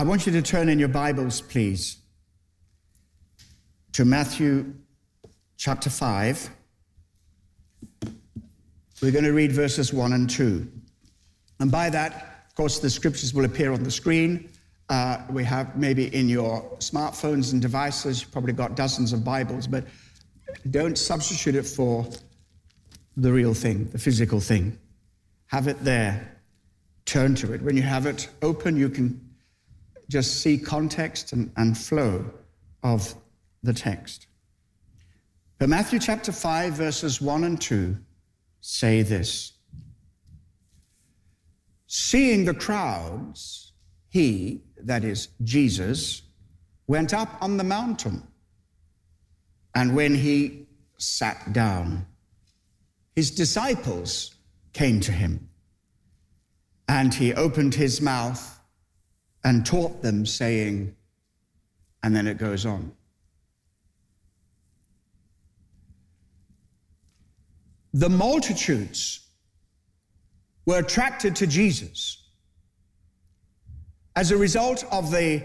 I want you to turn in your Bibles, please, to Matthew chapter 5. We're going to read verses 1 and 2. And by that, of course, the scriptures will appear on the screen. Uh, we have maybe in your smartphones and devices, you've probably got dozens of Bibles, but don't substitute it for the real thing, the physical thing. Have it there. Turn to it. When you have it open, you can just see context and, and flow of the text. But Matthew chapter 5, verses 1 and 2 say this Seeing the crowds, he, that is Jesus, went up on the mountain. And when he sat down, his disciples came to him. And he opened his mouth and taught them, saying, and then it goes on. The multitudes were attracted to Jesus as a result of the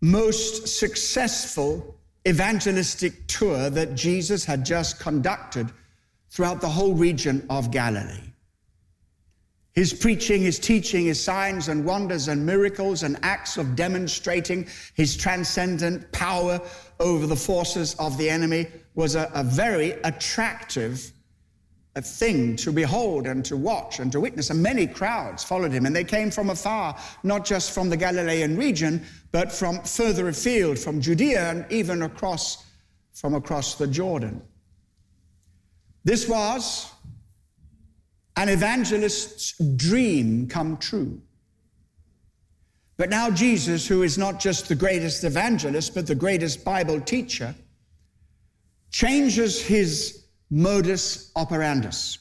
most successful evangelistic tour that Jesus had just conducted throughout the whole region of Galilee. His preaching, his teaching, his signs and wonders and miracles and acts of demonstrating his transcendent power over the forces of the enemy was a, a very attractive a thing to behold and to watch and to witness. And many crowds followed him, and they came from afar, not just from the Galilean region, but from further afield, from Judea and even across from across the Jordan. This was an evangelist's dream come true. But now, Jesus, who is not just the greatest evangelist, but the greatest Bible teacher, changes his modus operandus.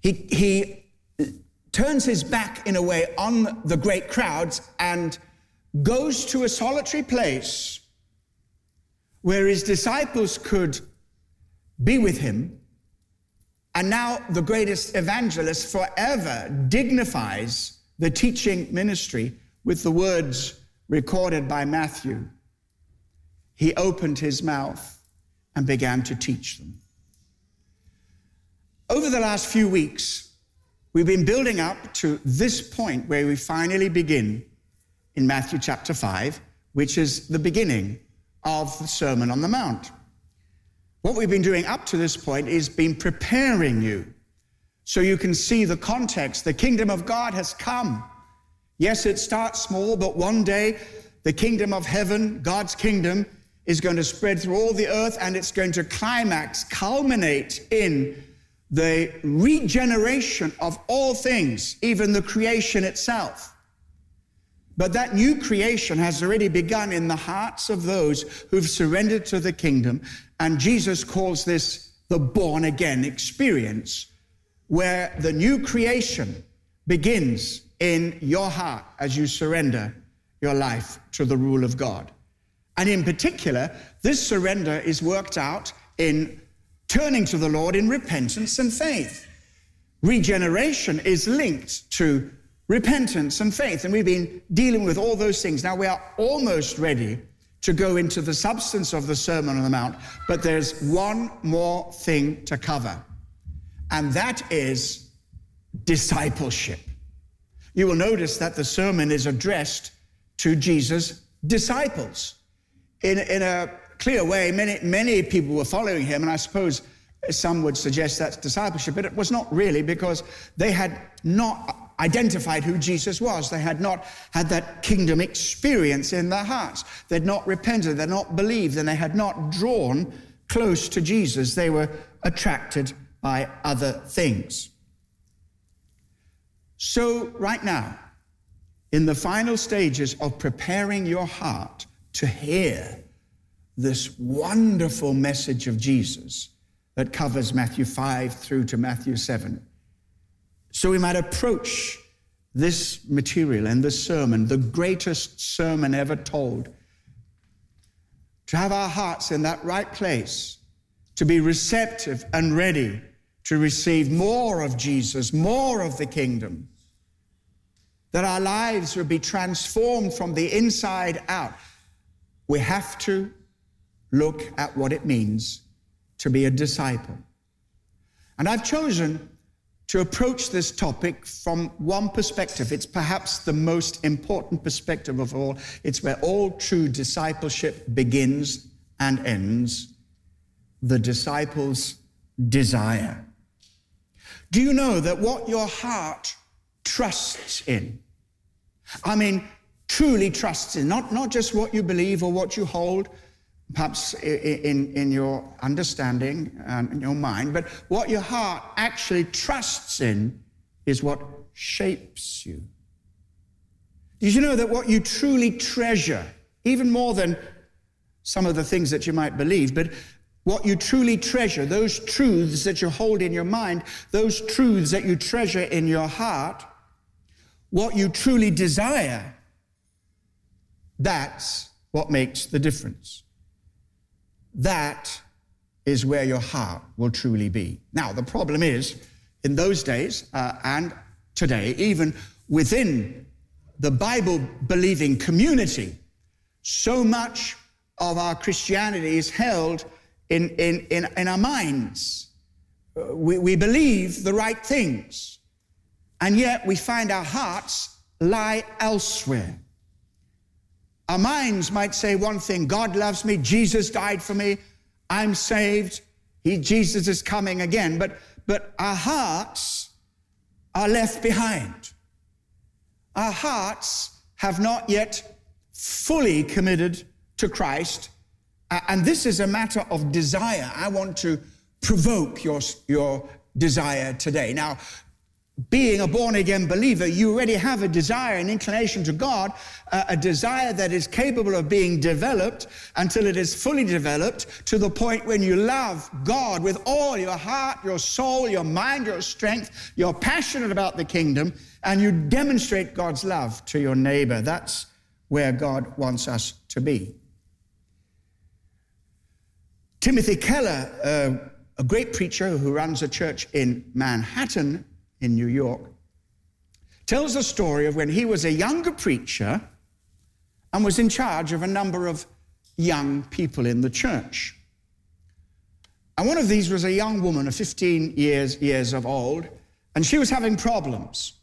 He, he turns his back, in a way, on the great crowds and goes to a solitary place where his disciples could be with him. And now the greatest evangelist forever dignifies the teaching ministry with the words recorded by Matthew. He opened his mouth and began to teach them. Over the last few weeks, we've been building up to this point where we finally begin in Matthew chapter 5, which is the beginning of the Sermon on the Mount. What we've been doing up to this point is been preparing you so you can see the context. The kingdom of God has come. Yes, it starts small, but one day the kingdom of heaven, God's kingdom, is going to spread through all the earth and it's going to climax, culminate in the regeneration of all things, even the creation itself. But that new creation has already begun in the hearts of those who've surrendered to the kingdom. And Jesus calls this the born again experience, where the new creation begins in your heart as you surrender your life to the rule of God. And in particular, this surrender is worked out in turning to the Lord in repentance and faith. Regeneration is linked to repentance and faith. And we've been dealing with all those things. Now we are almost ready to go into the substance of the Sermon on the Mount, but there's one more thing to cover, and that is discipleship. You will notice that the sermon is addressed to Jesus' disciples in, in a clear way, many, many people were following him, and I suppose some would suggest that's discipleship, but it was not really because they had not identified who Jesus was. They had not had that kingdom experience in their hearts. They'd not repented, they'd not believed, and they had not drawn close to Jesus. They were attracted by other things. So, right now, in the final stages of preparing your heart to hear this wonderful message of Jesus that covers Matthew 5 through to Matthew 7. So we might approach this material and this sermon, the greatest sermon ever told, to have our hearts in that right place, to be receptive and ready to receive more of Jesus, more of the kingdom that our lives would be transformed from the inside out, we have to look at what it means to be a disciple. And I've chosen to approach this topic from one perspective. It's perhaps the most important perspective of all. It's where all true discipleship begins and ends the disciples' desire. Do you know that what your heart trusts in, I mean, truly trusts in, not, not just what you believe or what you hold, perhaps in, in your understanding and in your mind, but what your heart actually trusts in is what shapes you. Did you know that what you truly treasure, even more than some of the things that you might believe, but what you truly treasure, those truths that you hold in your mind, those truths that you treasure in your heart, what you truly desire, that's what makes the difference that is where your heart will truly be. Now, the problem is, in those days uh, and today, even within the Bible believing community, so much of our Christianity is held in, in, in, in our minds. Uh, we, we believe the right things, and yet we find our hearts lie elsewhere. Our minds might say one thing God loves me, Jesus died for me, I'm saved, he, Jesus is coming again. But, but our hearts are left behind. Our hearts have not yet fully committed to Christ. And this is a matter of desire. I want to provoke your, your desire today. Now, being a born again believer, you already have a desire, an inclination to God, uh, a desire that is capable of being developed until it is fully developed to the point when you love God with all your heart, your soul, your mind, your strength, you're passionate about the kingdom, and you demonstrate God's love to your neighbor. That's where God wants us to be. Timothy Keller, uh, a great preacher who runs a church in Manhattan, in New York, tells a story of when he was a younger preacher and was in charge of a number of young people in the church. And one of these was a young woman of 15 years, years of old, and she was having problems.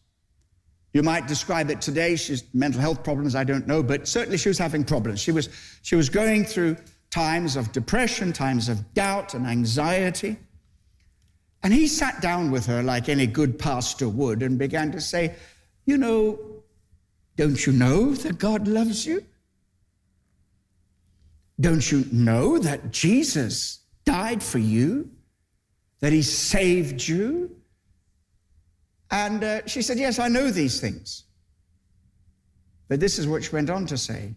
You might describe it today, she's mental health problems, I don't know, but certainly she was having problems. She was, she was going through times of depression, times of doubt and anxiety. And he sat down with her like any good pastor would and began to say, You know, don't you know that God loves you? Don't you know that Jesus died for you? That he saved you? And uh, she said, Yes, I know these things. But this is what she went on to say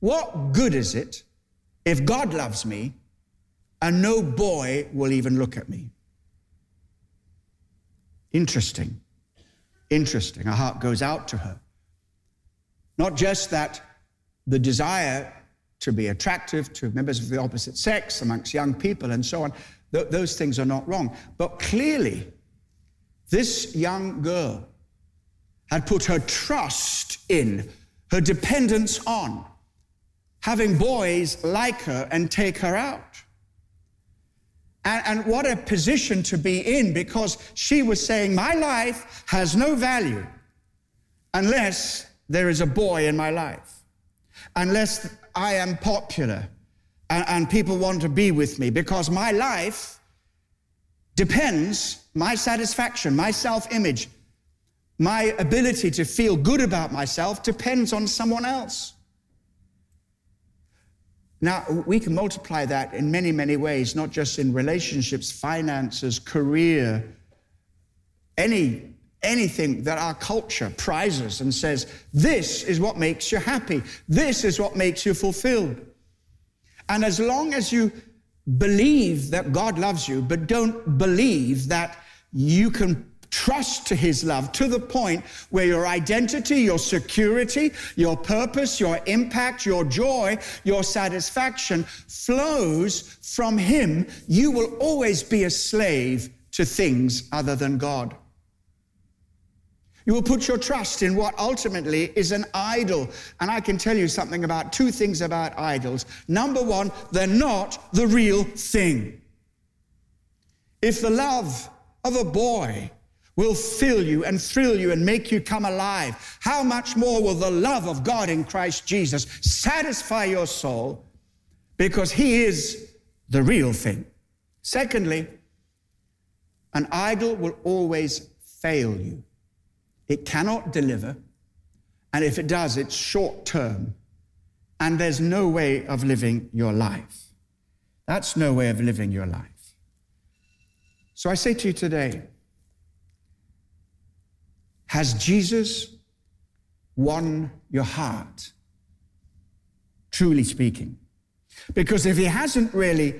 What good is it if God loves me and no boy will even look at me? Interesting. Interesting. Our heart goes out to her. Not just that the desire to be attractive to members of the opposite sex amongst young people and so on, th- those things are not wrong. But clearly, this young girl had put her trust in, her dependence on having boys like her and take her out. And, and, what a position to be in because she was saying, My life has no value unless there is a boy in my life, unless I am popular and, and people want to be with me, because my life depends, my satisfaction, my self image, my ability to feel good about myself depends on someone else. Now, we can multiply that in many, many ways, not just in relationships, finances, career, any, anything that our culture prizes and says, this is what makes you happy. This is what makes you fulfilled. And as long as you believe that God loves you, but don't believe that you can trust to his love to the point where your identity, your security, your purpose, your impact, your joy, your satisfaction flows from him, you will always be a slave to things other than God. You will put your trust in what ultimately is an idol. And I can tell you something about two things about idols. Number one, they're not the real thing. If the love of a boy will fill you and thrill you and make you come alive, how much more will the love of God in Christ Jesus satisfy your soul because He is the real thing? Secondly, an idol will always fail you. It cannot deliver, and if it does, it's short term, and there's no way of living your life. That's no way of living your life. So I say to you today Has Jesus won your heart? Truly speaking. Because if he hasn't really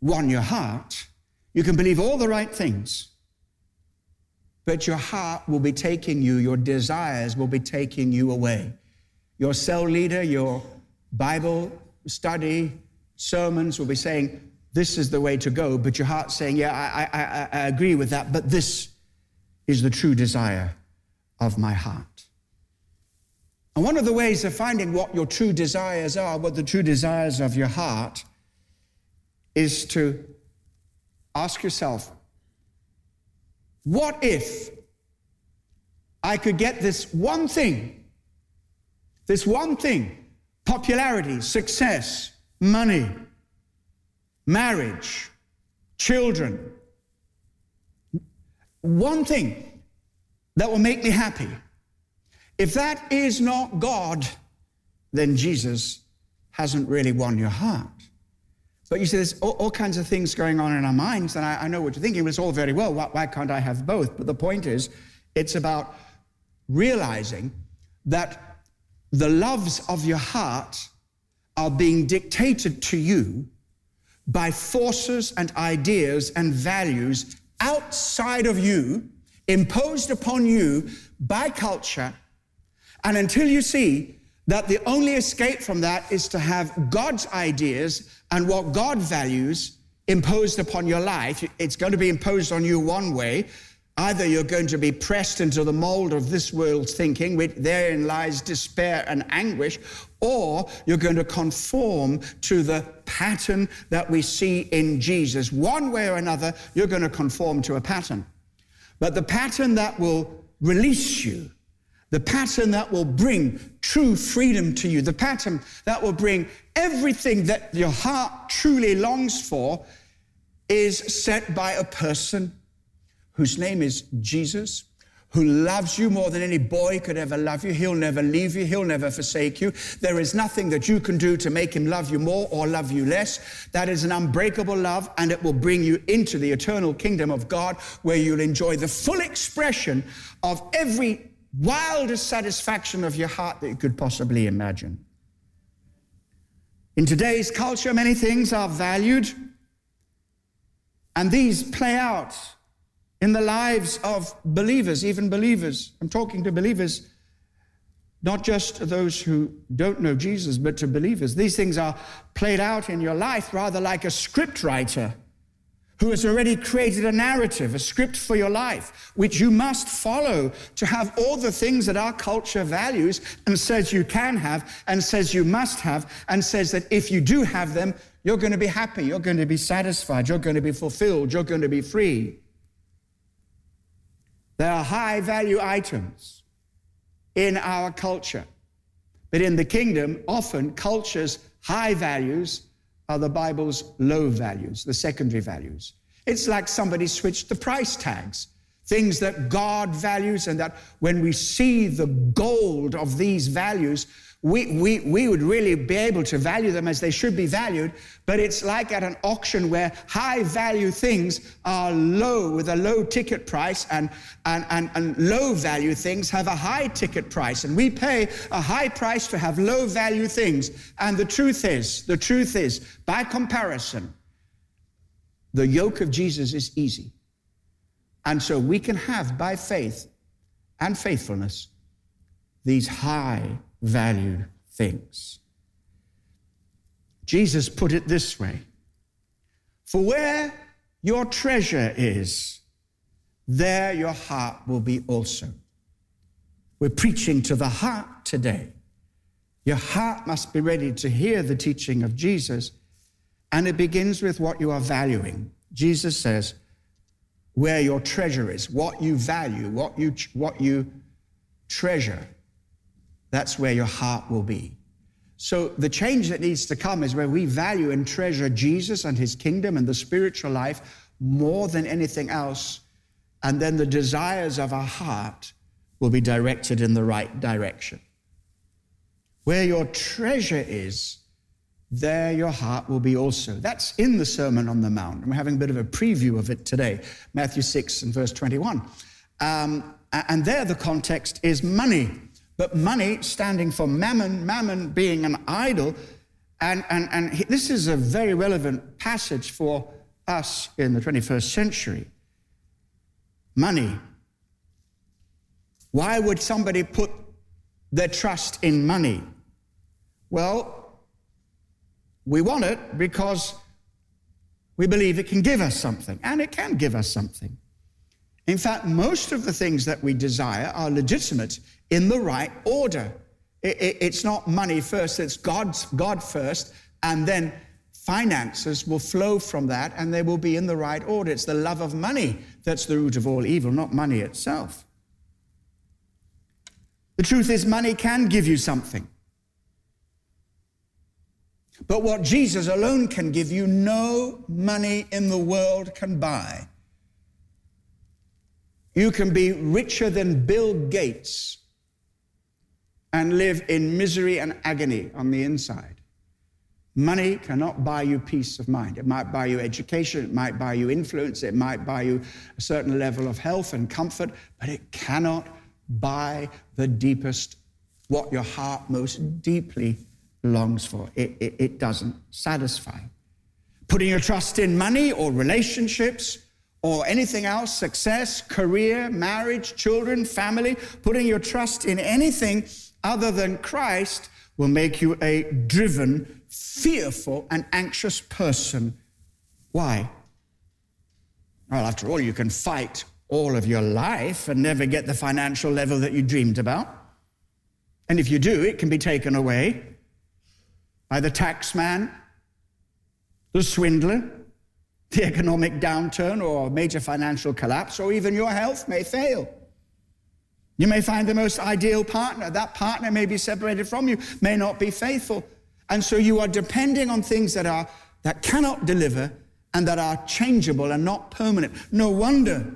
won your heart, you can believe all the right things but your heart will be taking you, your desires will be taking you away. Your cell leader, your Bible study, sermons will be saying, This is the way to go, but your heart's saying, Yeah, I, I, I agree with that, but this is the true desire of my heart. And one of the ways of finding what your true desires are, what the true desires of your heart, is to ask yourself, what if I could get this one thing, this one thing, popularity, success, money, marriage, children, one thing that will make me happy. If that is not God, then Jesus hasn't really won your heart. But you see, there's all, all, kinds of things going on in our minds, and I, I know what you're thinking, but it's all very well. Why, why can't I have both? But the point is, it's about realizing that the loves of your heart are being dictated to you by forces and ideas and values outside of you, imposed upon you by culture. And until you see that the only escape from that is to have God's ideas and what God values imposed upon your life. It's going to be imposed on you one way. Either you're going to be pressed into the mold of this world's thinking, which therein lies despair and anguish, or you're going to conform to the pattern that we see in Jesus. One way or another, you're going to conform to a pattern. But the pattern that will release you the pattern that will bring true freedom to you, the pattern that will bring everything that your heart truly longs for, is set by a person whose name is Jesus, who loves you more than any boy could ever love you. He'll never leave you, he'll never forsake you. There is nothing that you can do to make him love you more or love you less. That is an unbreakable love, and it will bring you into the eternal kingdom of God where you'll enjoy the full expression of every wildest satisfaction of your heart that you could possibly imagine. In today's culture, many things are valued, and these play out in the lives of believers, even believers. I'm talking to believers, not just those who don't know Jesus, but to believers. These things are played out in your life rather like a script writer who has already created a narrative, a script for your life, which you must follow to have all the things that our culture values and says you can have and says you must have and says that if you do have them, you're going to be happy, you're going to be satisfied, you're going to be fulfilled, you're going to be free. There are high value items in our culture. But in the kingdom, often culture's high values are the Bible's low values, the secondary values. It's like somebody switched the price tags. Things that God values, and that when we see the gold of these values, we, we, we would really be able to value them as they should be valued, but it's like at an auction where high value things are low with a low ticket price, and, and, and, and low value things have a high ticket price. And we pay a high price to have low value things. And the truth is, the truth is, by comparison, the yoke of Jesus is easy. And so we can have by faith and faithfulness these high valued things. Jesus put it this way For where your treasure is, there your heart will be also. We're preaching to the heart today. Your heart must be ready to hear the teaching of Jesus, and it begins with what you are valuing. Jesus says, where your treasure is, what you value, what you, what you treasure, that's where your heart will be. So the change that needs to come is where we value and treasure Jesus and his kingdom and the spiritual life more than anything else. And then the desires of our heart will be directed in the right direction. Where your treasure is, there your heart will be also. That's in the Sermon on the Mount. And we're having a bit of a preview of it today, Matthew 6 and verse 21. Um, and there the context is money. But money standing for mammon, mammon being an idol. And, and, and this is a very relevant passage for us in the 21st century. Money. Why would somebody put their trust in money? Well, we want it because we believe it can give us something, and it can give us something. In fact, most of the things that we desire are legitimate in the right order. it's not money first, it's God's, God first, and then finances will flow from that and they will be in the right order. It's the love of money that's the root of all evil, not money itself. The truth is, money can give you something. But what Jesus alone can give you, no money in the world can buy. You can be richer than Bill Gates and live in misery and agony on the inside. Money cannot buy you peace of mind. It might buy you education, it might buy you influence, it might buy you a certain level of health and comfort, but it cannot buy the deepest, what your heart most deeply longs for. It, it, it doesn't satisfy. Putting your trust in money or relationships or anything else, success, career, marriage, children, family, putting your trust in anything other than Christ will make you a driven, fearful, and anxious person. Why? Well, after all, you can fight all of your life and never get the financial level that you dreamed about. And if you do, it can be taken away by the tax man, the swindler, the economic downturn or major financial collapse, or even your health may fail. You may find the most ideal partner. That partner may be separated from you, may not be faithful. And so you are depending on things that are that cannot deliver and that are changeable and not permanent. No wonder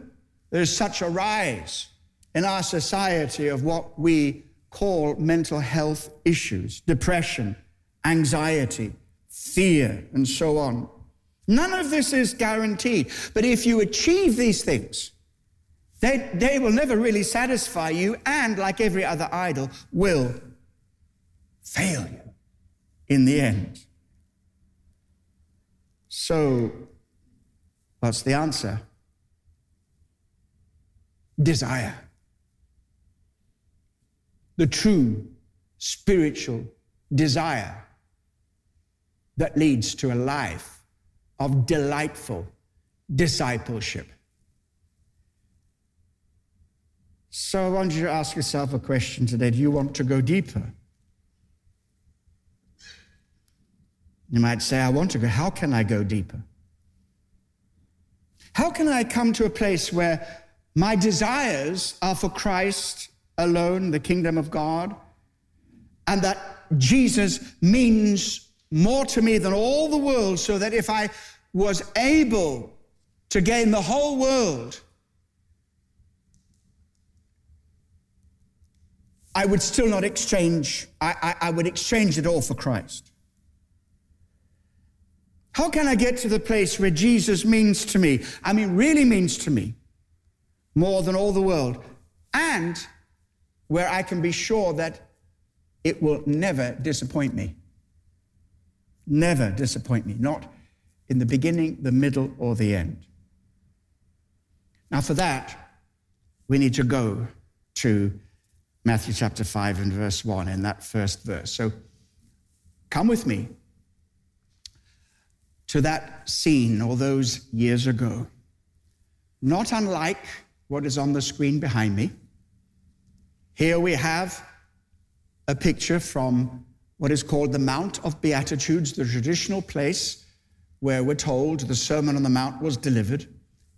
there's such a rise in our society of what we call mental health issues, depression, anxiety, fear, and so on. None of this is guaranteed. But if you achieve these things, they, they will never really satisfy you, and like every other idol, will fail you in the end. So, what's the answer? Desire. The true spiritual desire that leads to a life of delightful discipleship. So I want you to ask yourself a question today Do you want to go deeper? You might say, I want to go. How can I go deeper? How can I come to a place where my desires are for Christ alone, the kingdom of God, and that Jesus means more to me than all the world, so that if I was able to gain the whole world, I would still not exchange, I, I, I, would exchange it all for Christ. How can I get to the place where Jesus means to me, I mean, really means to me, more than all the world, and where I can be sure that it will never disappoint me? never disappoint me, not in the beginning, the middle, or the end. Now, for that, we need to go to Matthew chapter 5 and verse 1 in that first verse. So come with me to that scene all those years ago. Not unlike what is on the screen behind me. Here we have a picture from what is called the Mount of Beatitudes, the traditional place where we're told the Sermon on the Mount was delivered.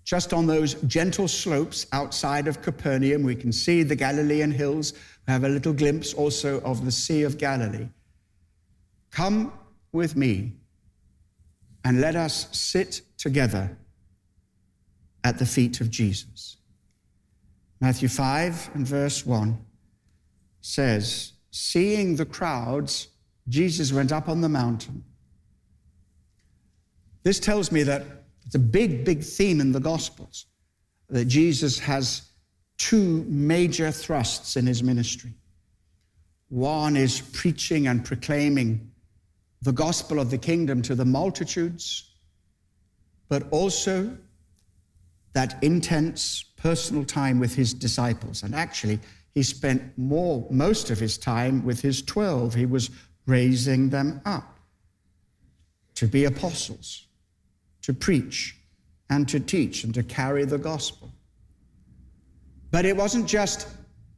Just on those gentle slopes outside of Capernaum, we can see the Galilean hills. We have a little glimpse also of the Sea of Galilee. Come with me and let us sit together at the feet of Jesus. Matthew 5 and verse 1 says, Seeing the crowds, Jesus went up on the mountain. This tells me that it's a big, big theme in the Gospels that Jesus has two major thrusts in his ministry. One is preaching and proclaiming the gospel of the kingdom to the multitudes, but also that intense personal time with his disciples. And actually, he spent more, most of his time with his 12. He was raising them up to be apostles, to preach and to teach and to carry the gospel. But it wasn't just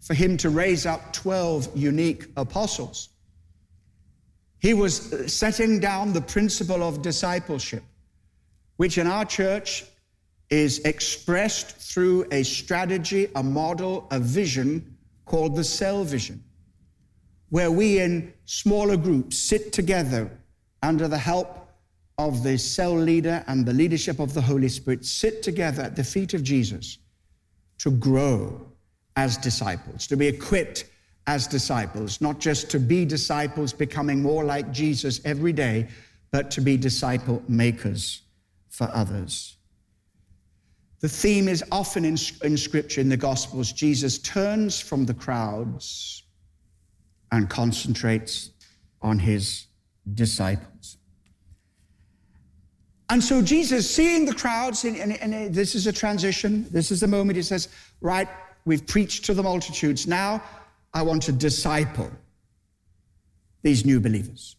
for him to raise up 12 unique apostles. He was uh, setting down the principle of discipleship, which in our church is expressed through a strategy, a model, a vision called the cell vision, where we in smaller groups sit together under the help of the cell leader and the leadership of the Holy Spirit, sit together at the feet of Jesus to grow as disciples, to be equipped as disciples, not just to be disciples becoming more like Jesus every day, but to be disciple makers for others. The theme is often in, in Scripture, in the Gospels. Jesus turns from the crowds and concentrates on his disciples. And so Jesus, seeing the crowds, and, and, and, this is a transition, this is the moment he says, Right, we've preached to the multitudes. Now I want to disciple these new believers.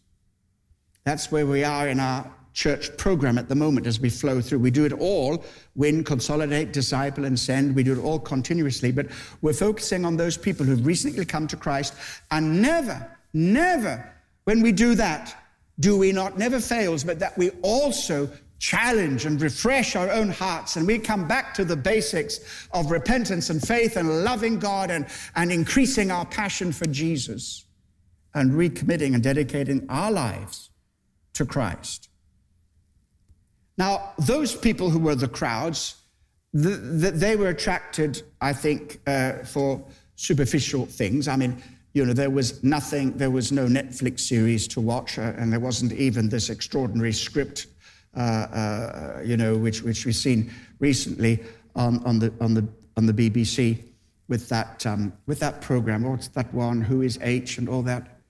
That's where we are in our church program at the moment as we flow through. We do it all win, consolidate, disciple, and send. We do it all continuously, but we're focusing on those people who've recently come to Christ. And never, never, when we do that, do we not, never fails, but that we also challenge and refresh our own hearts and we come back to the basics of repentance and faith and loving God and, and increasing our passion for Jesus and recommitting and dedicating our lives to Christ. Now, those people who were the crowds, the, the, they were attracted, I think, uh, for superficial things. I mean, you know, there was nothing, there was no Netflix series to watch, uh, and there wasn't even this extraordinary script uh, uh, you know, which, which we've seen recently on, on, the, on, the, on the BBC with that, um, with that program. What's that one? Who is H and all that?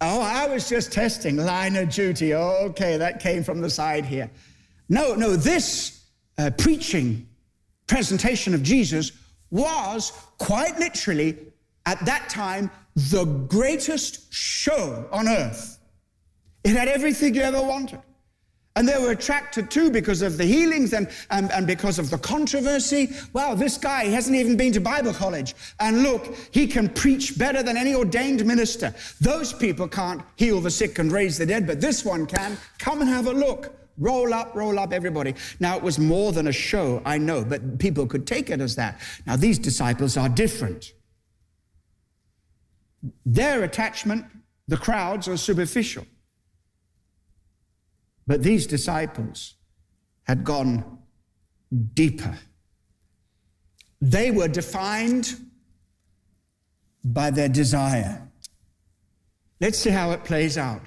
Oh, I was just testing line of duty. Oh, okay, that came from the side here. No, no, this uh, preaching presentation of Jesus was quite literally at that time the greatest show on earth. It had everything you ever wanted. And they were attracted too because of the healings and, and, and because of the controversy. Wow, this guy hasn't even been to Bible college. And look, he can preach better than any ordained minister. Those people can't heal the sick and raise the dead, but this one can. Come and have a look. Roll up, roll up, everybody. Now, it was more than a show, I know, but people could take it as that. Now, these disciples are different. Their attachment, the crowds, are superficial. But these disciples had gone deeper. They were defined by their desire. Let's see how it plays out.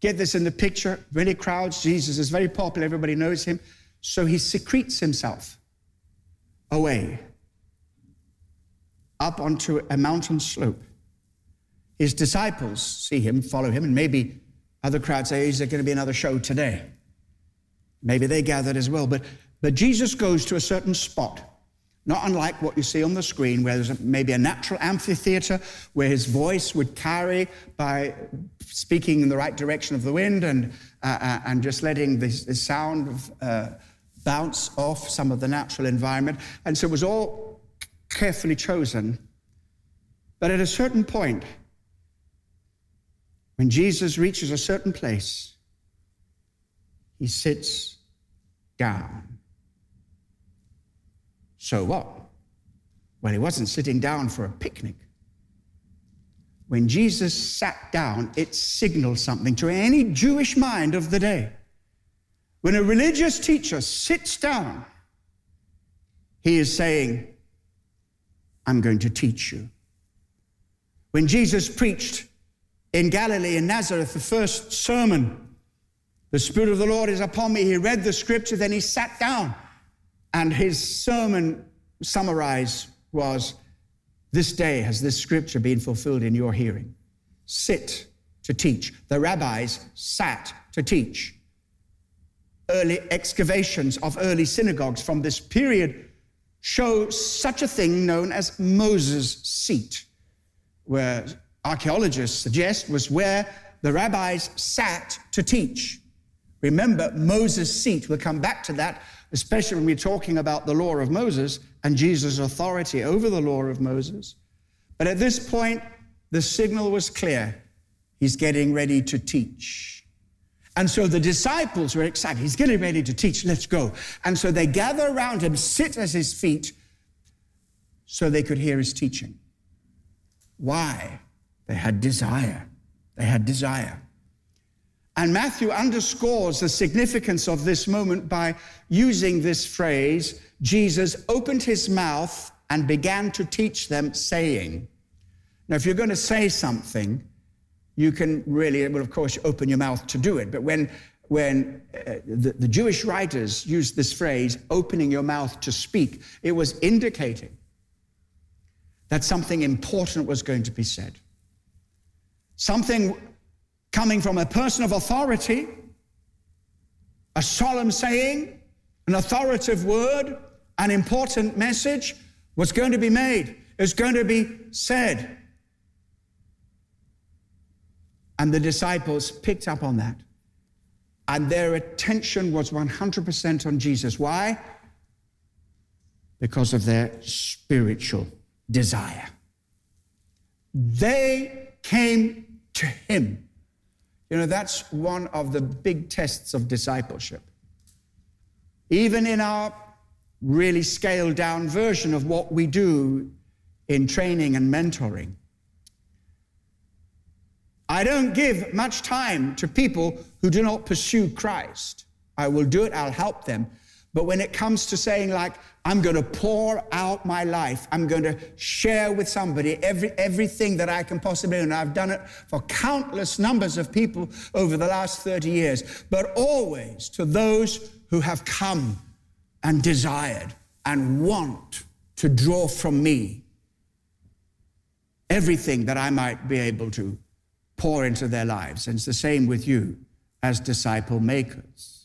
Get this in the picture. Many crowds. Jesus is very popular. Everybody knows him. So he secretes himself away up onto a mountain slope. His disciples see him, follow him, and maybe other crowds say, Is there going to be another show today? Maybe they gathered as well. But, but Jesus goes to a certain spot, not unlike what you see on the screen, where there's maybe a natural amphitheater where his voice would carry by speaking in the right direction of the wind and, uh, uh and just letting the sound uh, bounce off some of the natural environment. And so it was all carefully chosen But at a certain point, when Jesus reaches a certain place, he sits down. So what? Well, he wasn't sitting down for a picnic. When Jesus sat down, it signaled something to any Jewish mind of the day. When a religious teacher sits down, he is saying, I'm going to teach you. When Jesus preached in Galilee, in Nazareth, the first sermon, the Spirit of the Lord is upon me. He read the scripture, then he sat down, and his sermon summarized was This day has this scripture been fulfilled in your hearing. Sit to teach. The rabbis sat to teach. Early excavations of early synagogues from this period show such a thing known as Moses' seat, where archaeologists suggest was where the rabbis sat to teach. Remember, Moses' seat, we'll come back to that, especially when we're talking about the law of Moses and Jesus' authority over the law of Moses. But at this point, the signal was clear. He's getting ready to teach. And so the disciples were excited. He's getting ready to teach. Let's go. And so they gather around him, sit at his feet, so they could hear his teaching. Why? They had desire. They had desire. And Matthew underscores the significance of this moment by using this phrase Jesus opened his mouth and began to teach them, saying. Now, if you're going to say something, you can really, well, of course, open your mouth to do it. But when, when uh, the, the Jewish writers used this phrase, opening your mouth to speak, it was indicating that something important was going to be said. Something coming from a person of authority, a solemn saying, an authoritative word, an important message was going to be made, was going to be said. And the disciples picked up on that. And their attention was 100% on Jesus. Why? Because of their spiritual desire. They came to him you know, that's one of the big tests of discipleship. Even in our really scaled down version of what we do in training and mentoring, I don't give much time to people who do not pursue Christ. I will do it, I'll help them. But when it comes to saying, like, I'm going to pour out my life, I'm going to share with somebody every, everything that I can possibly, and I've done it for countless numbers of people over the last 30 years, but always to those who have come and desired and want to draw from me everything that I might be able to pour into their lives. And it's the same with you as disciple makers.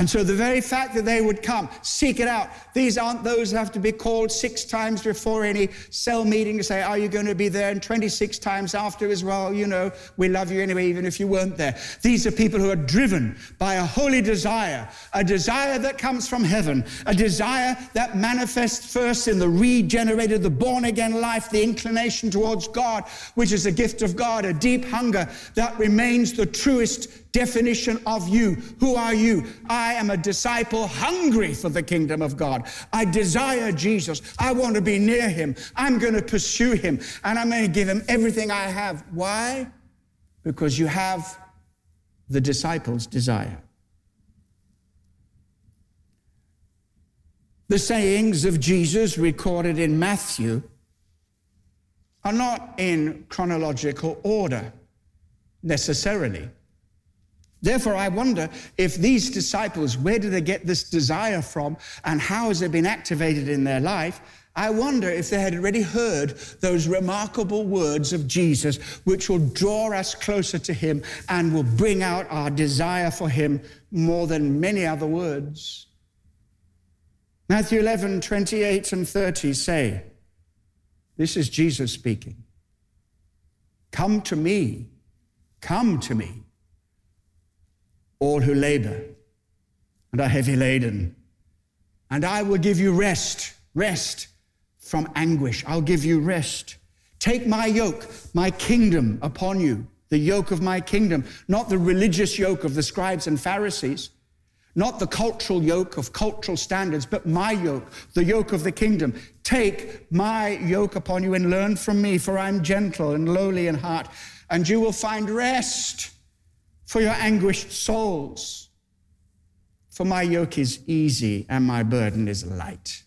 And so the very fact that they would come, seek it out, these aren't those who have to be called six times before any cell meeting to say, Are you going to be there? And 26 times after as well, you know, we love you anyway, even if you weren't there. These are people who are driven by a holy desire, a desire that comes from heaven, a desire that manifests first in the regenerated, the born again life, the inclination towards God, which is a gift of God, a deep hunger that remains the truest definition of you. Who are you? I am a disciple hungry for the kingdom of God. I desire Jesus. I want to be near him. I'm going to pursue him and I'm going to give him everything I have. Why? Because you have the disciples' desire. The sayings of Jesus recorded in Matthew are not in chronological order necessarily. Therefore, I wonder if these disciples, where do they get this desire from and how has it been activated in their life? I wonder if they had already heard those remarkable words of Jesus, which will draw us closer to Him and will bring out our desire for Him more than many other words. Matthew 11, 28 and 30 say, This is Jesus speaking. Come to me, come to me all who labor and are heavy laden, and I will give you rest, rest from anguish. I'll give you rest. Take my yoke, my kingdom upon you, the yoke of my kingdom, not the religious yoke of the scribes and Pharisees, not the cultural yoke of cultural standards, but my yoke, the yoke of the kingdom. Take my yoke upon you and learn from me, for I'm gentle and lowly in heart, and you will find rest for your anguished souls. For my yoke is easy and my burden is light.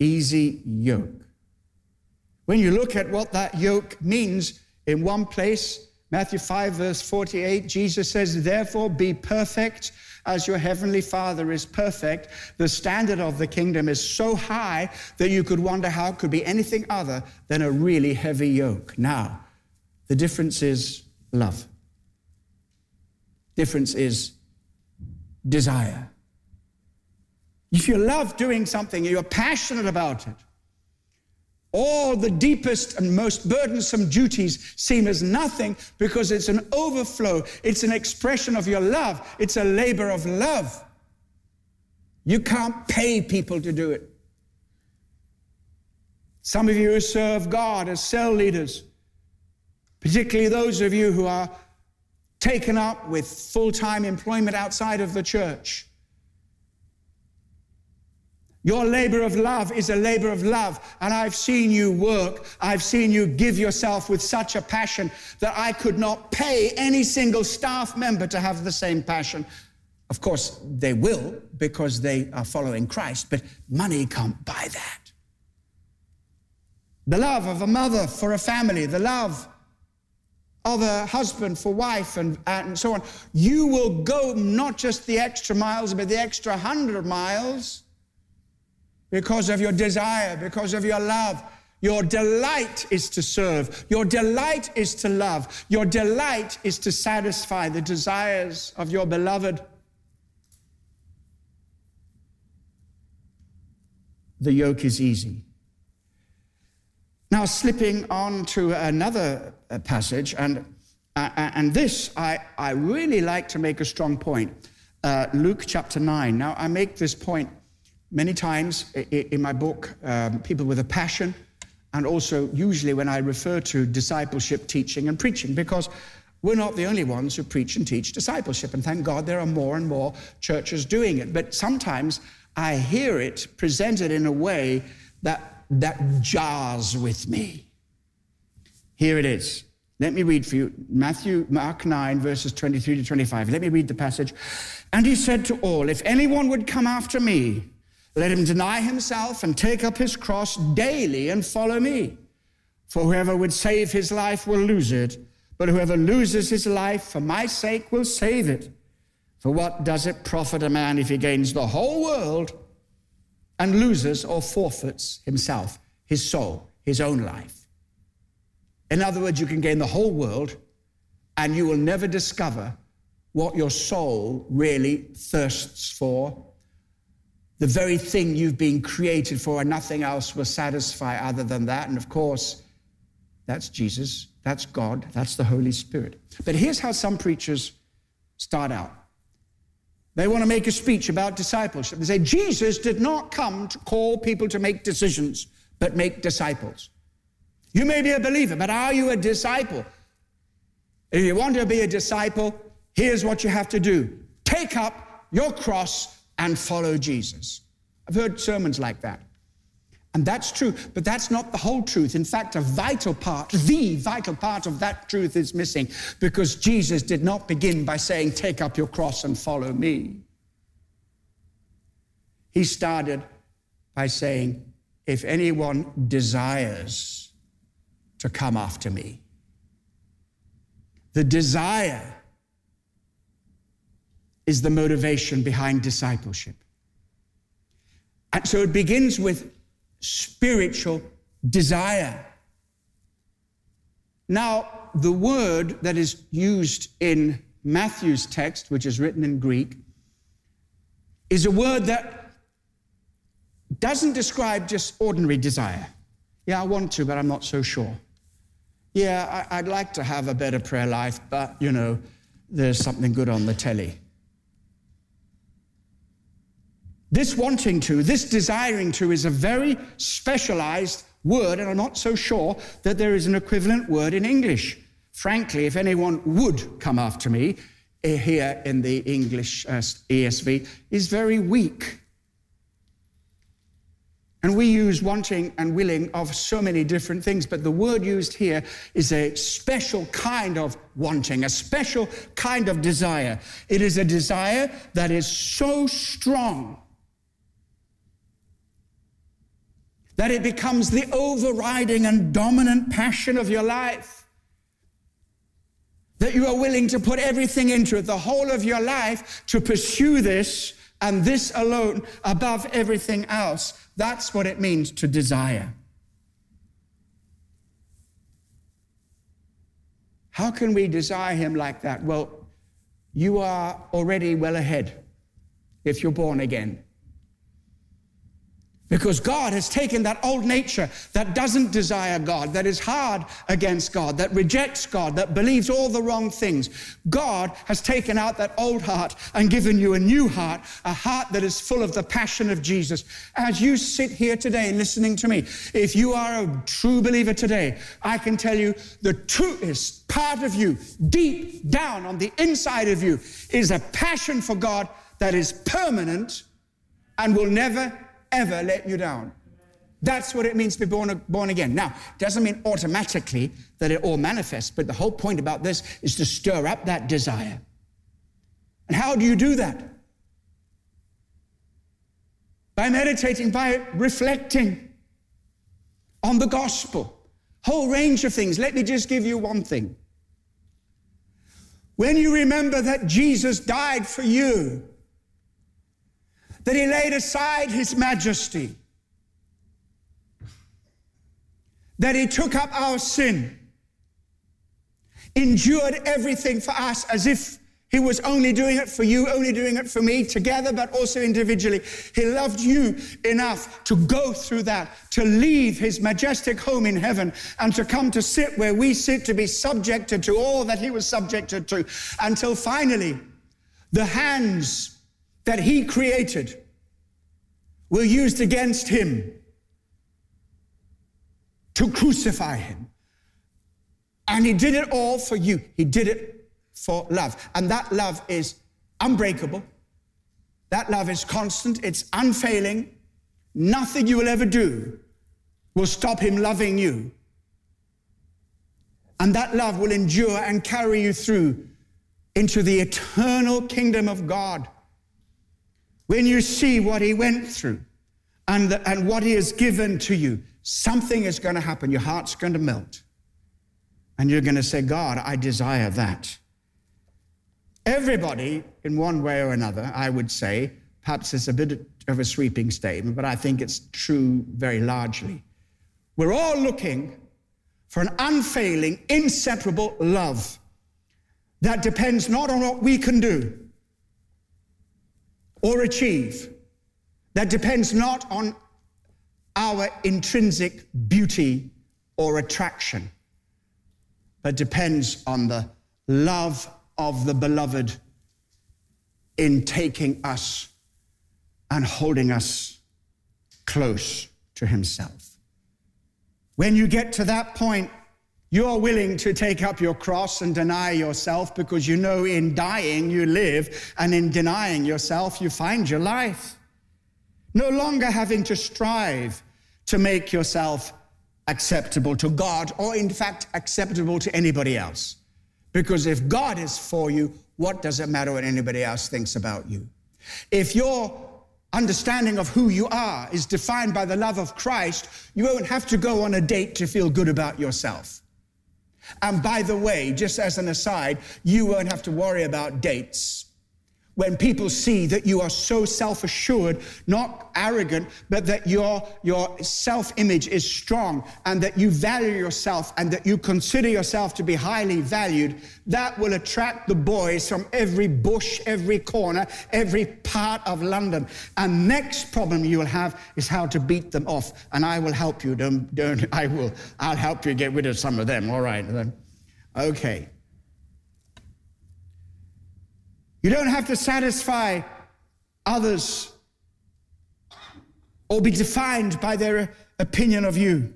Easy yoke. When you look at what that yoke means in one place, Matthew 5, verse 48, Jesus says, Therefore be perfect as your heavenly Father is perfect. The standard of the kingdom is so high that you could wonder how it could be anything other than a really heavy yoke. Now, the difference is love. Difference is desire. If you love doing something, you're passionate about it, all the deepest and most burdensome duties seem as nothing because it's an overflow. It's an expression of your love. It's a labor of love. You can't pay people to do it. Some of you who serve God as cell leaders, particularly those of you who are taken up with full time employment outside of the church, your labor of love is a labor of love. And I've seen you work. I've seen you give yourself with such a passion that I could not pay any single staff member to have the same passion. Of course, they will because they are following Christ, but money can't buy that. The love of a mother for a family, the love a husband for wife, and, and so on. You will go not just the extra miles, but the extra hundred miles because of your desire, because of your love. Your delight is to serve. Your delight is to love. Your delight is to satisfy the desires of your beloved. The yoke is easy. Now, slipping on to another passage, and, uh, uh, and this I, I really like to make a strong point. Uh, Luke chapter 9. Now, I make this point many times in my book, um, People with a Passion, and also usually when I refer to discipleship, teaching, and preaching, because we're not the only ones who preach and teach discipleship. And thank God there are more and more churches doing it. But sometimes I hear it presented in a way that, that jars with me. Here it is. Let me read for you Matthew, Mark 9, verses 23 to 25. Let me read the passage. And he said to all, If anyone would come after me, let him deny himself and take up his cross daily and follow me. For whoever would save his life will lose it, but whoever loses his life for my sake will save it. For what does it profit a man if he gains the whole world and loses or forfeits himself, his soul, his own life? In other words, you can gain the whole world and you will never discover what your soul really thirsts for the very thing you've been created for, and nothing else will satisfy other than that. And of course, that's Jesus, that's God, that's the Holy Spirit. But here's how some preachers start out they want to make a speech about discipleship. They say, Jesus did not come to call people to make decisions, but make disciples. You may be a believer, but are you a disciple? If you want to be a disciple, here's what you have to do take up your cross and follow Jesus. I've heard sermons like that. And that's true, but that's not the whole truth. In fact, a vital part, the vital part of that truth is missing because Jesus did not begin by saying, Take up your cross and follow me. He started by saying, If anyone desires to come after me, the desire is the motivation behind discipleship. And so it begins with spiritual desire. Now, the word that is used in Matthew's text, which is written in Greek, is a word that doesn't describe just ordinary desire. Yeah, I want to, but I'm not so sure. Yeah, I, would like to have a better prayer life, but you know, there's something good on the telly. This wanting to, this desiring to, is a very specialized word, and I'm not so sure that there is an equivalent word in English. Frankly, if anyone would come after me eh, here in the English uh, ESV, is very weak. And we use wanting and willing of so many different things, but the word used here is a special kind of wanting, a special kind of desire. It is a desire that is so strong that it becomes the overriding and dominant passion of your life. That you are willing to put everything into it, the whole of your life, to pursue this and this alone above everything else. That's what it means to desire. How can we desire Him like that? Well, you are already well ahead if you're born again. Because God has taken that old nature that doesn't desire God, that is hard against God, that rejects God, that believes all the wrong things. God has taken out that old heart and given you a new heart, a heart that is full of the passion of Jesus. As you sit here today listening to me, if you are a true believer today, I can tell you the truest part of you, deep down on the inside of you, is a passion for God that is permanent and will never ever let you down. That's what it means to be born, born again. Now, doesn't mean automatically that it all manifests, but the whole point about this is to stir up that desire. And how do you do that? By meditating, by reflecting on the gospel. Whole range of things. Let me just give you one thing. When you remember that Jesus died for you, that he laid aside his majesty, that he took up our sin, endured everything for us as if he was only doing it for you, only doing it for me, together, but also individually. He loved you enough to go through that, to leave his majestic home in heaven, and to come to sit where we sit, to be subjected to all that he was subjected to, until finally the hands that he created were used against him to crucify him. And he did it all for you. He did it for love. And that love is unbreakable. That love is constant. It's unfailing. Nothing you will ever do will stop him loving you. And that love will endure and carry you through into the eternal kingdom of God. When you see what he went through and, the, and what he has given to you, something is going to happen. Your heart's going to melt. And you're going to say, God, I desire that. Everybody, in one way or another, I would say, perhaps it's a bit of a sweeping statement, but I think it's true very largely. We're all looking for an unfailing, inseparable love that depends not on what we can do, or achieve that depends not on our intrinsic beauty or attraction, but depends on the love of the beloved in taking us and holding us close to himself. When you get to that point, you're willing to take up your cross and deny yourself because you know in dying you live, and in denying yourself you find your life. No longer having to strive to make yourself acceptable to God or, in fact, acceptable to anybody else. Because if God is for you, what does it matter what anybody else thinks about you? If your understanding of who you are is defined by the love of Christ, you won't have to go on a date to feel good about yourself. And by the way, just as an aside, you won't have to worry about dates when people see that you are so self-assured, not arrogant, but that your, your self-image is strong and that you value yourself and that you consider yourself to be highly valued, that will attract the boys from every bush, every corner, every part of London. And next problem you will have is how to beat them off. And I will help you. Don't, don't, I will. I'll help you get rid of some of them. All right. Okay. You don't have to satisfy others or be defined by their opinion of you.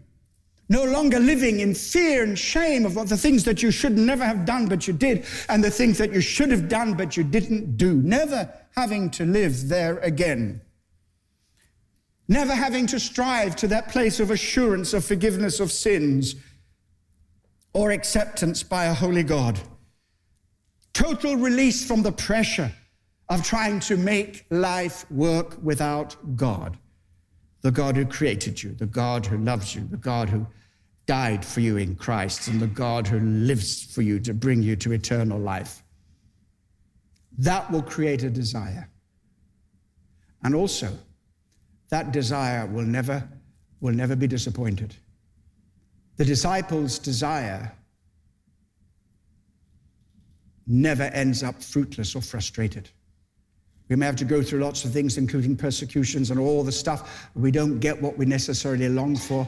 No longer living in fear and shame of the things that you should never have done, but you did, and the things that you should have done, but you didn't do. Never having to live there again. Never having to strive to that place of assurance of forgiveness of sins or acceptance by a holy God. Total release from the pressure of trying to make life work without God. The God who created you, the God who loves you, the God who died for you in Christ, and the God who lives for you to bring you to eternal life. That will create a desire. And also, that desire will never, will never be disappointed. The disciples' desire never ends up fruitless or frustrated. We may have to go through lots of things, including persecutions and all the stuff. We don't get what we necessarily long for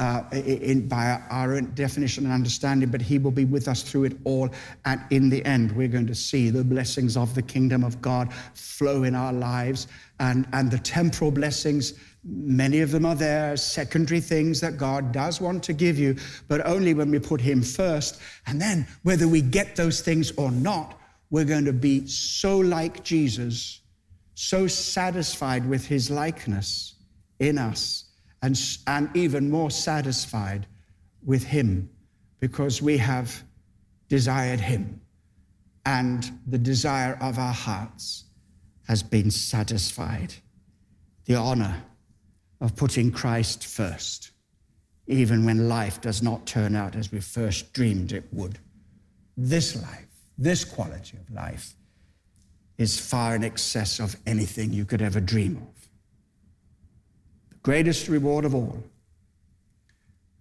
uh, in, by our own definition and understanding, but He will be with us through it all. And in the end, we're going to see the blessings of the kingdom of God flow in our lives and, and the temporal blessings Many of them are there, secondary things that God does want to give you, but only when we put Him first. And then, whether we get those things or not, we're going to be so like Jesus, so satisfied with His likeness in us, and, and even more satisfied with Him because we have desired Him. And the desire of our hearts has been satisfied. The honor of putting Christ first, even when life does not turn out as we first dreamed it would. This life, this quality of life, is far in excess of anything you could ever dream of. The greatest reward of all.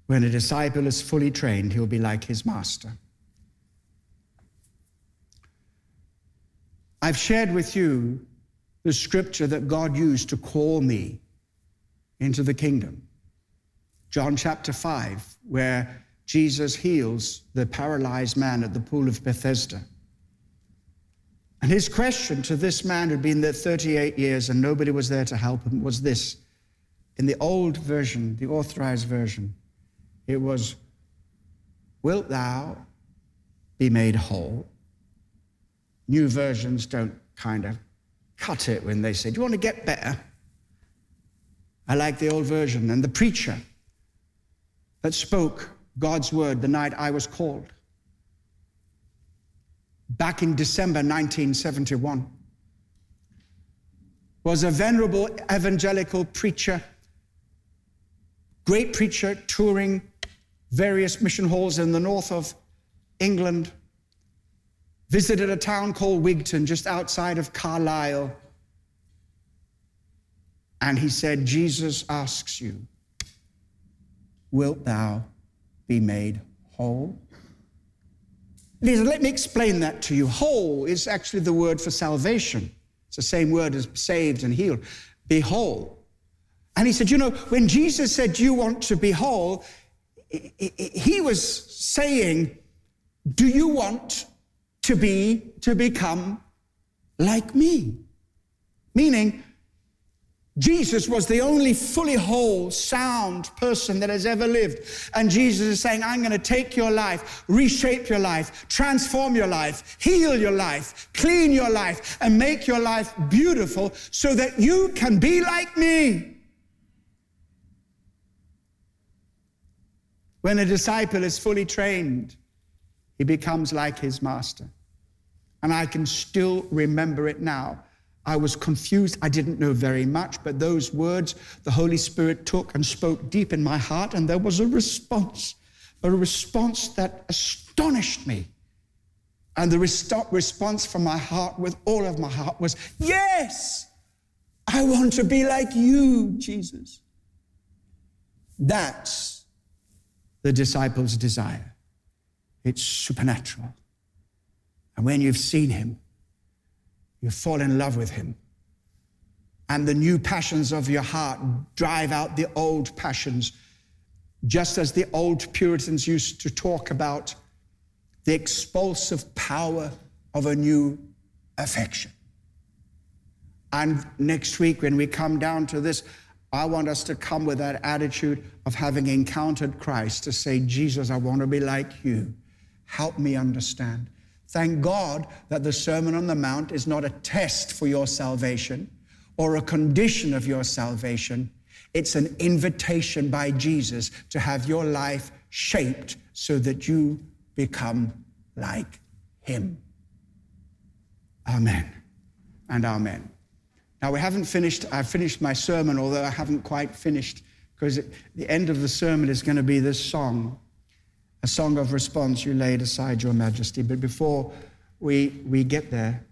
When a disciple is fully trained, he'll be like his master. I've shared with you the scripture that God used to call me into the kingdom. John chapter 5, where Jesus heals the paralyzed man at the pool of Bethesda. And his question to this man who'd been there 38 years and nobody was there to help him was this. In the old version, the authorized version, it was, Wilt thou be made whole? New versions don't kind of cut it when they say, Do you want to get better? I like the old version. And the preacher that spoke God's word the night I was called. Back in December 1971, was a venerable evangelical preacher, great preacher touring various mission halls in the north of England, visited a town called Wigton just outside of Carlisle and he said, Jesus asks you, Wilt thou be made whole? Let me explain that to you. Whole is actually the word for salvation. It's the same word as saved and healed. Be whole. And he said, You know, when Jesus said, You want to be whole, he was saying, Do you want to be, to become like me? Meaning, Jesus was the only fully whole, sound person that has ever lived. And Jesus is saying, I'm going to take your life, reshape your life, transform your life, heal your life, clean your life, and make your life beautiful so that you can be like me. When a disciple is fully trained, he becomes like his master. And I can still remember it now I was confused. I didn't know very much, but those words the Holy Spirit took and spoke deep in my heart, and there was a response, a response that astonished me. And the response from my heart, with all of my heart, was Yes, I want to be like you, Jesus. That's the disciples' desire. It's supernatural. And when you've seen him, you fall in love with him. And the new passions of your heart drive out the old passions, just as the old Puritans used to talk about the expulsive power of a new affection. And next week, when we come down to this, I want us to come with that attitude of having encountered Christ to say, Jesus, I want to be like you. Help me understand. Thank God that the Sermon on the Mount is not a test for your salvation or a condition of your salvation. It's an invitation by Jesus to have your life shaped so that you become like Him. Amen and Amen. Now, we haven't finished, I've finished my sermon, although I haven't quite finished, because the end of the sermon is going to be this song, a song of response, You laid aside your majesty. But before we, we get there,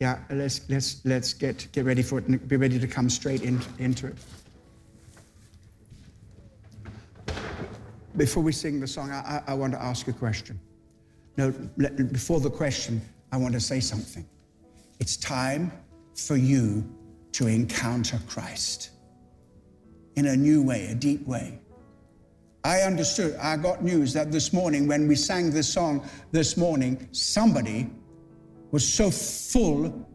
yeah, let's, let's, let's get, get ready for it and be ready to come straight in, into it. Before we sing the song, I, I want to ask a question. No, before the question, I want to say something. It's time for you to encounter Christ in a new way, a deep way. I understood, I got news that this morning, when we sang this song this morning, somebody was so full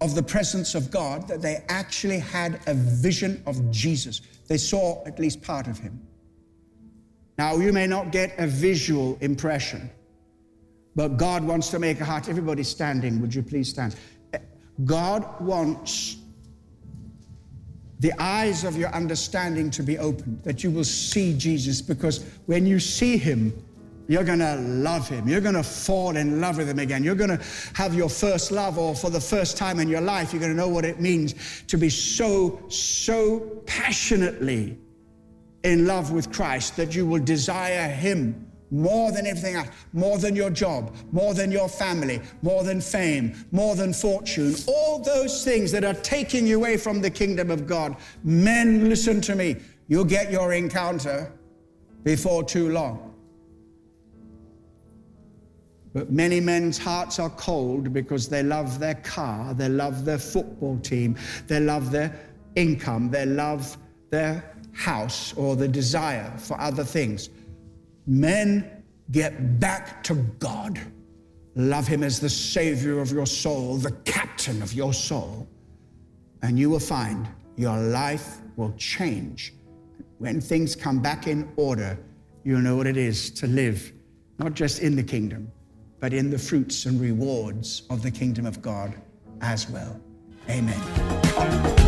of the presence of God that they actually had a vision of Jesus. They saw at least part of him. Now, you may not get a visual impression, but God wants to make a heart. Everybody standing, would you please stand? God wants the eyes of your understanding to be opened, that you will see Jesus, because when you see him, you're going to love him. You're going to fall in love with him again. You're going to have your first love, or for the first time in your life, you're going to know what it means to be so, so passionately in love with Christ that you will desire him more than everything else, more than your job, more than your family, more than fame, more than fortune, all those things that are taking you away from the kingdom of God. Men, listen to me. You'll get your encounter before too long. But many men's hearts are cold because they love their car, they love their football team, they love their income, they love their house or the desire for other things. Men get back to God. Love Him as the Savior of your soul, the captain of your soul, and you will find your life will change. When things come back in order, you'll know what it is to live, not just in the kingdom, but in the fruits and rewards of the kingdom of God as well. Amen.